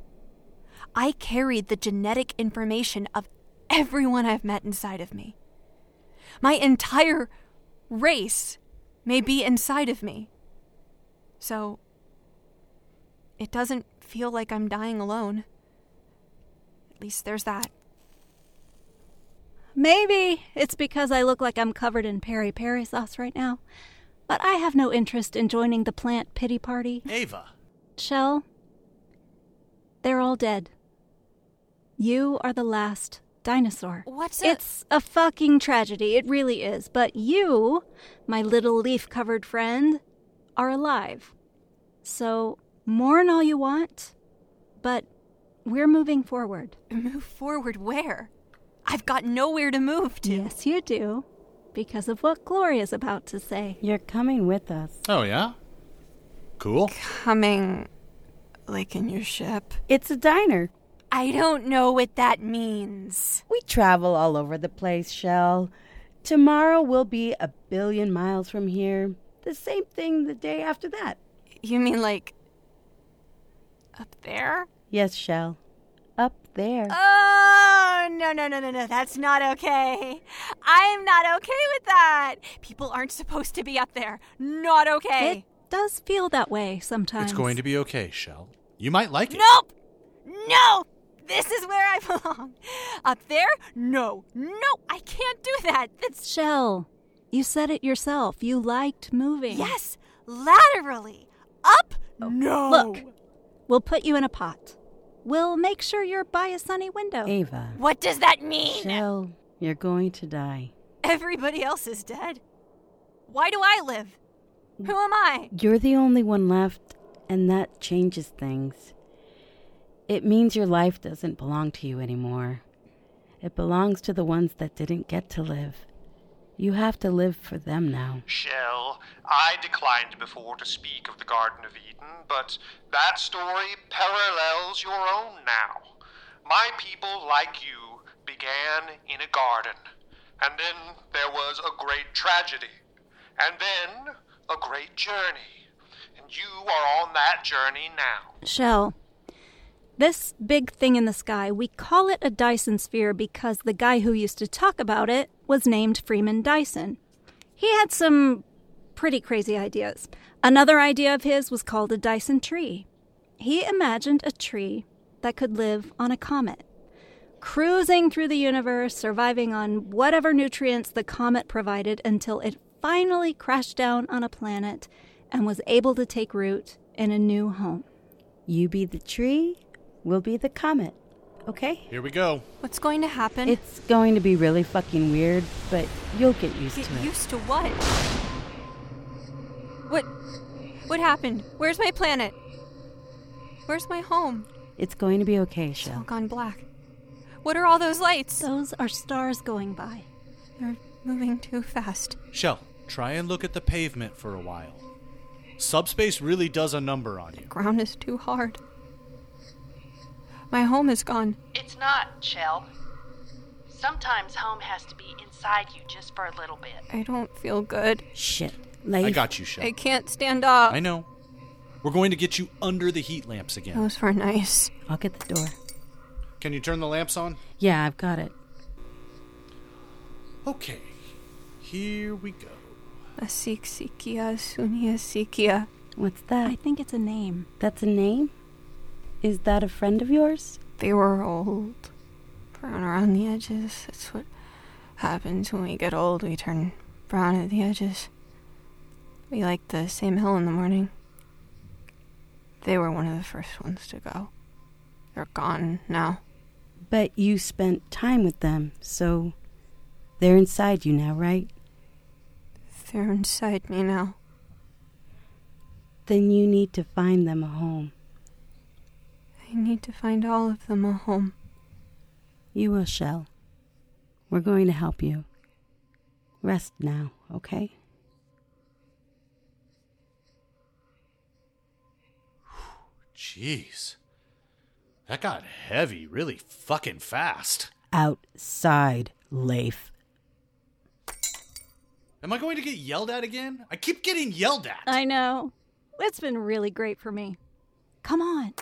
I carry the genetic information of everyone I've met inside of me. My entire race may be inside of me. So, it doesn't feel like I'm dying alone. At least there's that. Maybe it's because I look like I'm covered in peri peri sauce right now, but I have no interest in joining the plant pity party. Ava. Shel, they're all dead. You are the last dinosaur. What's a- It's a fucking tragedy. It really is. But you, my little leaf covered friend, are alive. So mourn all you want, but we're moving forward. Move forward where? I've got nowhere to move to. Yes, you do. Because of what Gloria's about to say. You're coming with us. Oh, yeah? Cool. Coming like in your ship. It's a diner. I don't know what that means. We travel all over the place, Shel. Tomorrow we'll be a billion miles from here. The same thing the day after that. You mean like up there? Yes, Shel. Up there. Oh, no, no, no, no, no. That's not okay. I'm not okay with that. People aren't supposed to be up there. Not okay. It does feel that way sometimes. It's going to be okay, Shel. You might like it. Nope. No. This is where I belong. Up there? No. No, I can't do that. That's Shel. You said it yourself. You liked moving. Yes, laterally. Up? No. Look, we'll put you in a pot. We'll make sure you're by a sunny window. Ava. What does that mean? Shel, you're going to die. Everybody else is dead. Why do I live? Who am I? You're the only one left, and that changes things. It means your life doesn't belong to you anymore. It belongs to the ones that didn't get to live. You have to live for them now. Shel, I declined before to speak of the Garden of Eden, but that story parallels your own now. My people, like you, began in a garden, and then there was a great tragedy, and then a great journey, and you are on that journey now. Shel, this big thing in the sky, we call it a Dyson sphere because the guy who used to talk about it was named Freeman Dyson. He had some pretty crazy ideas. Another idea of his was called a Dyson tree. He imagined a tree that could live on a comet, cruising through the universe, surviving on whatever nutrients the comet provided until it finally crashed down on a planet and was able to take root in a new home. You be the tree, we'll be the comet. Okay? Here we go. What's going to happen? It's going to be really fucking weird, but you'll get used Get to it. used to what? What? What happened? Where's my planet? Where's my home? It's going to be okay, It's all gone black. What are all those lights? Those are stars going by. They're moving too fast. Shel, try and look at the pavement for a while. Subspace really does a number on you. The Ground is too hard. My home is gone. It's not, Shel. Sometimes home has to be inside you just for a little bit. I don't feel good. Shit. I got you, Shell. I can't stand up. I know. We're going to get you under the heat lamps again. Those were nice. I'll get the door. Can you turn the lamps on? Yeah, I've got it. Okay. Here we go. Asik Sikia, Sunia Sikia. What's that? I think it's a name. That's a name? Is that a friend of yours? They were old. Brown around the edges. That's what happens when we get old. We turn brown at the edges. We like the same hill in the morning. They were one of the first ones to go. They're gone now. But you spent time with them, so they're inside you now, right? They're inside me now. Then you need to find them a home. I need to find all of them a home. You will, Shel. We're going to help you. Rest now, okay? Jeez. That got heavy really fucking fast. Outside, Leif. Am I going to get yelled at again? I keep getting yelled at. I know. It's been really great for me. Come on.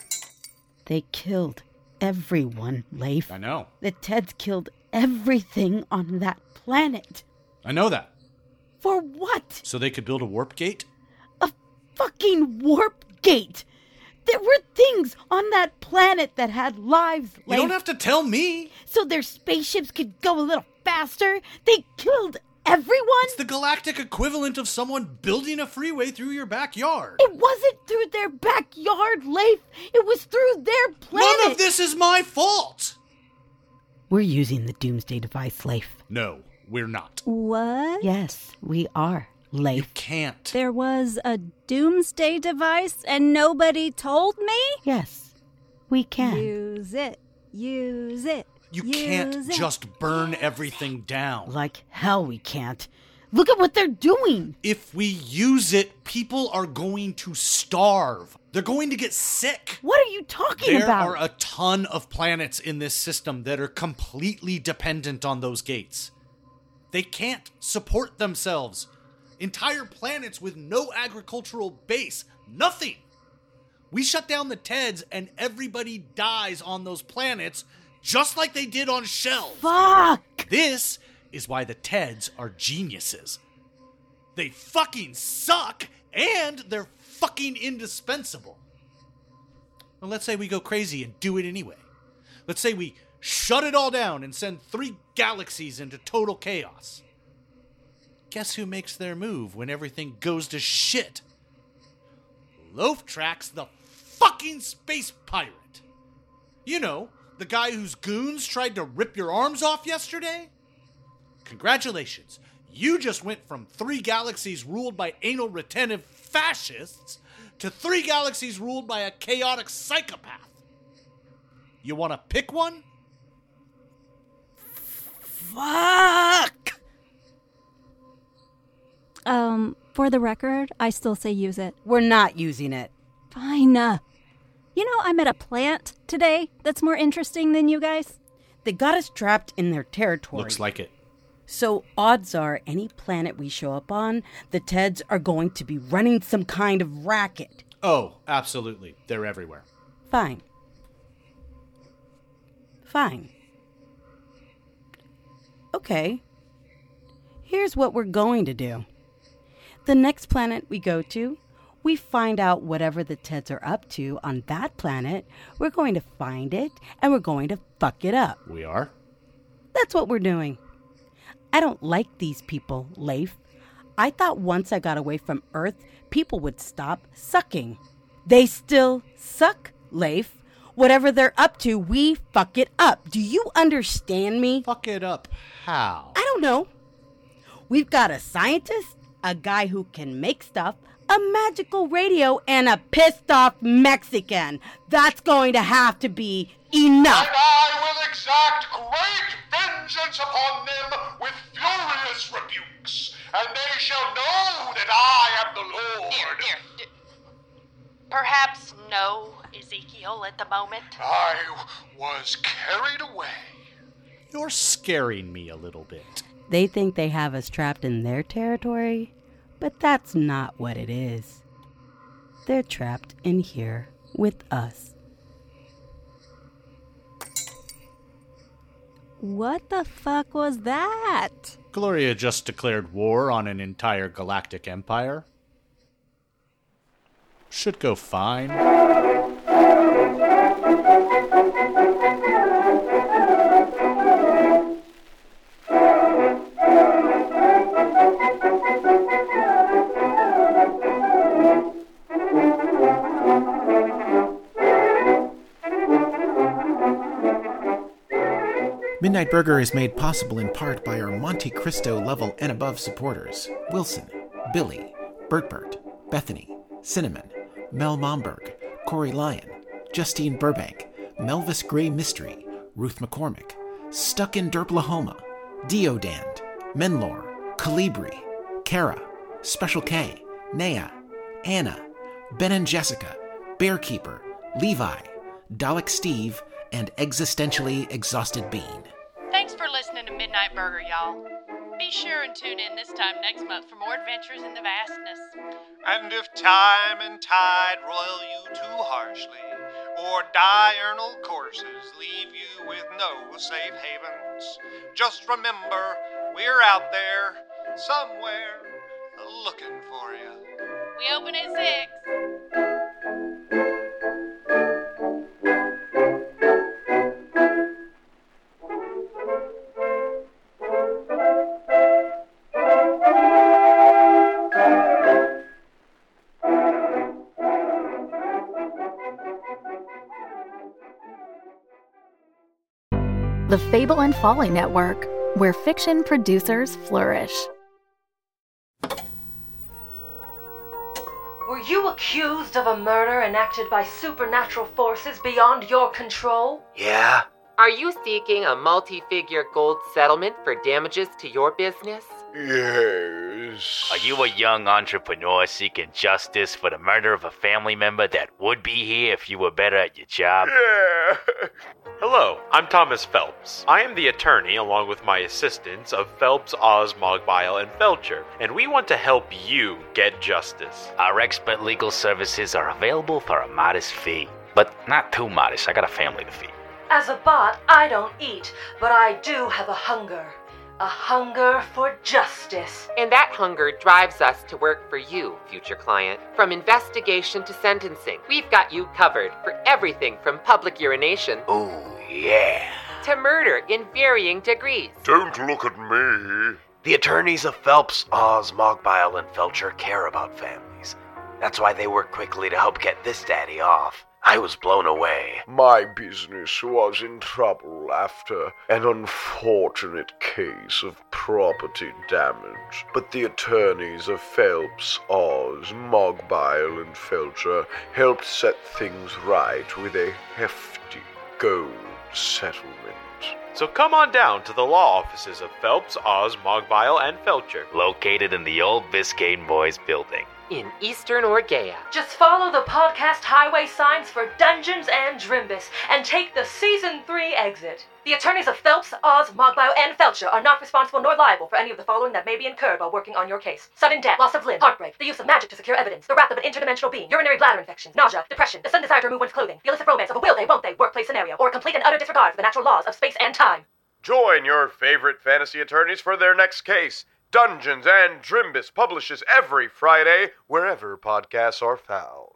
They killed everyone, Leif. I know. The Teds killed everything on that planet. I know that. For what? So they could build a warp gate? A fucking warp gate! There were things on that planet that had lives, You don't have to tell me. So their spaceships could go a little faster. They killed everyone. It's the galactic equivalent of someone building a freeway through your backyard. It wasn't through their backyard, Leif. It was through their planet. None of this is my fault. We're using the Doomsday device, Leif. No, we're not. What? Yes, we are, Leif. You can't. There was a doomsday device and nobody told me? Yes, we can. Use it. Use it. You use can't it. just burn everything down. Like hell, we can't. Look at what they're doing. If we use it, people are going to starve. They're going to get sick. What are you talking There about? There are a ton of planets in this system that are completely dependent on those gates. They can't support themselves. Entire planets with no agricultural base. Nothing. We shut down the TEDs and everybody dies on those planets just like they did on Shel. Fuck! This is why the TEDs are geniuses. They fucking suck and they're fucking indispensable. Well, let's say we go crazy and do it anyway. Let's say we shut it all down and send three galaxies into total chaos. Guess who makes their move when everything goes to shit? Låfftrax, the fucking space pirate. You know, the guy whose goons tried to rip your arms off yesterday? Congratulations. You just went from three galaxies ruled by anal retentive fascists to three galaxies ruled by a chaotic psychopath. You want to pick one? Fuck! Um, for the record, I still say use it. We're not using it. Fine. Uh, you know, I met a plant today that's more interesting than you guys. They got us trapped in their territory. Looks like it. So, odds are, any planet we show up on, the Teds are going to be running some kind of racket. Oh, absolutely. They're everywhere. Fine. Fine. Okay. Here's what we're going to do. The next planet we go to, we find out whatever the Teds are up to on that planet. We're going to find it and we're going to fuck it up. We are? That's what we're doing. I don't like these people, Leif. I thought once I got away from Earth, people would stop sucking. They still suck, Leif. Whatever they're up to, we fuck it up. Do you understand me? Fuck it up how? I don't know. We've got a scientist, a guy who can make stuff, a magical radio, and a pissed off Mexican. That's going to have to be enough. And I will exact great vengeance upon them with furious rebukes, and they shall know that I am the Lord. Here, here. d- Perhaps no Ezekiel at the moment. I was carried away. You're scaring me a little bit. They think they have us trapped in their territory, but that's not what it is. They're trapped in here with us. What the fuck was that? Gloria just declared war on an entire galactic empire. Should go fine. Midnight Burger is made possible in part by our Monte Cristo level and above supporters Wilson, Billy, Bert Bert, Bethany, Cinnamon, Mel Momberg, Corey Lyon, Justine Burbank, Melvis Gray Mystery, Ruth McCormick, Stuck in Derplahoma, Diodand, Menlor, Calibri, Kara, Special K, Naya, Anna, Ben and Jessica, Bearkeeper, Levi, Dalek Steve, and Existentially Exhausted Bean. Midnight Burger, y'all. Be sure and tune in this time next month for more adventures in the vastness. And if time and tide roil you too harshly, or diurnal courses leave you with no safe havens, just remember we're out there, somewhere, looking for you. We open at 6. Fable and Folly Network, where fiction producers flourish. Were you accused of a murder enacted by supernatural forces beyond your control? Yeah. Are you seeking a multi figure gold settlement for damages to your business? Yes. Are you a young entrepreneur seeking justice for the murder of a family member that would be here if you were better at your job? Yeah. Hello, I'm Thomas Phelps. I am the attorney, along with my assistants, of Phelps, Oz, Mogbile, and Felcher, and we want to help you get justice. Our expert legal services are available for a modest fee, but not too modest. I got a family to feed. As a bot, I don't eat, but I do have a hunger. A hunger for justice. And that hunger drives us to work for you, future client. From investigation to sentencing, we've got you covered for everything from public urination Oh, yeah. to murder in varying degrees. Don't look at me. The attorneys of Phelps, Oz, Mogbile, and Felcher care about families. That's why they work quickly to help get this daddy off. I was blown away. My business was in trouble after an unfortunate case of property damage, but the attorneys of Phelps, Oz, Mogbile, and Felcher helped set things right with a hefty gold settlement. So come on down to the law offices of Phelps, Oz, Mogbile, and Felcher. Located in the old Biscayne Boys building. In Eastern Orgea. Just follow the podcast highway signs for Dungeons and Drimbus and take the Season 3 exit. The attorneys of Phelps, Oz, Mogbile, and Felcher are not responsible nor liable for any of the following that may be incurred while working on your case. Sudden death, loss of limb, heartbreak, the use of magic to secure evidence, the wrath of an interdimensional being, urinary bladder infection, nausea, depression, the sudden desire to remove one's clothing, the illicit romance of a will they, won't they workplace scenario, or complete and utter disregard for the natural laws of space and time. Join your favorite fantasy attorneys for their next case. Dungeons and Drimbus publishes every Friday wherever podcasts are found.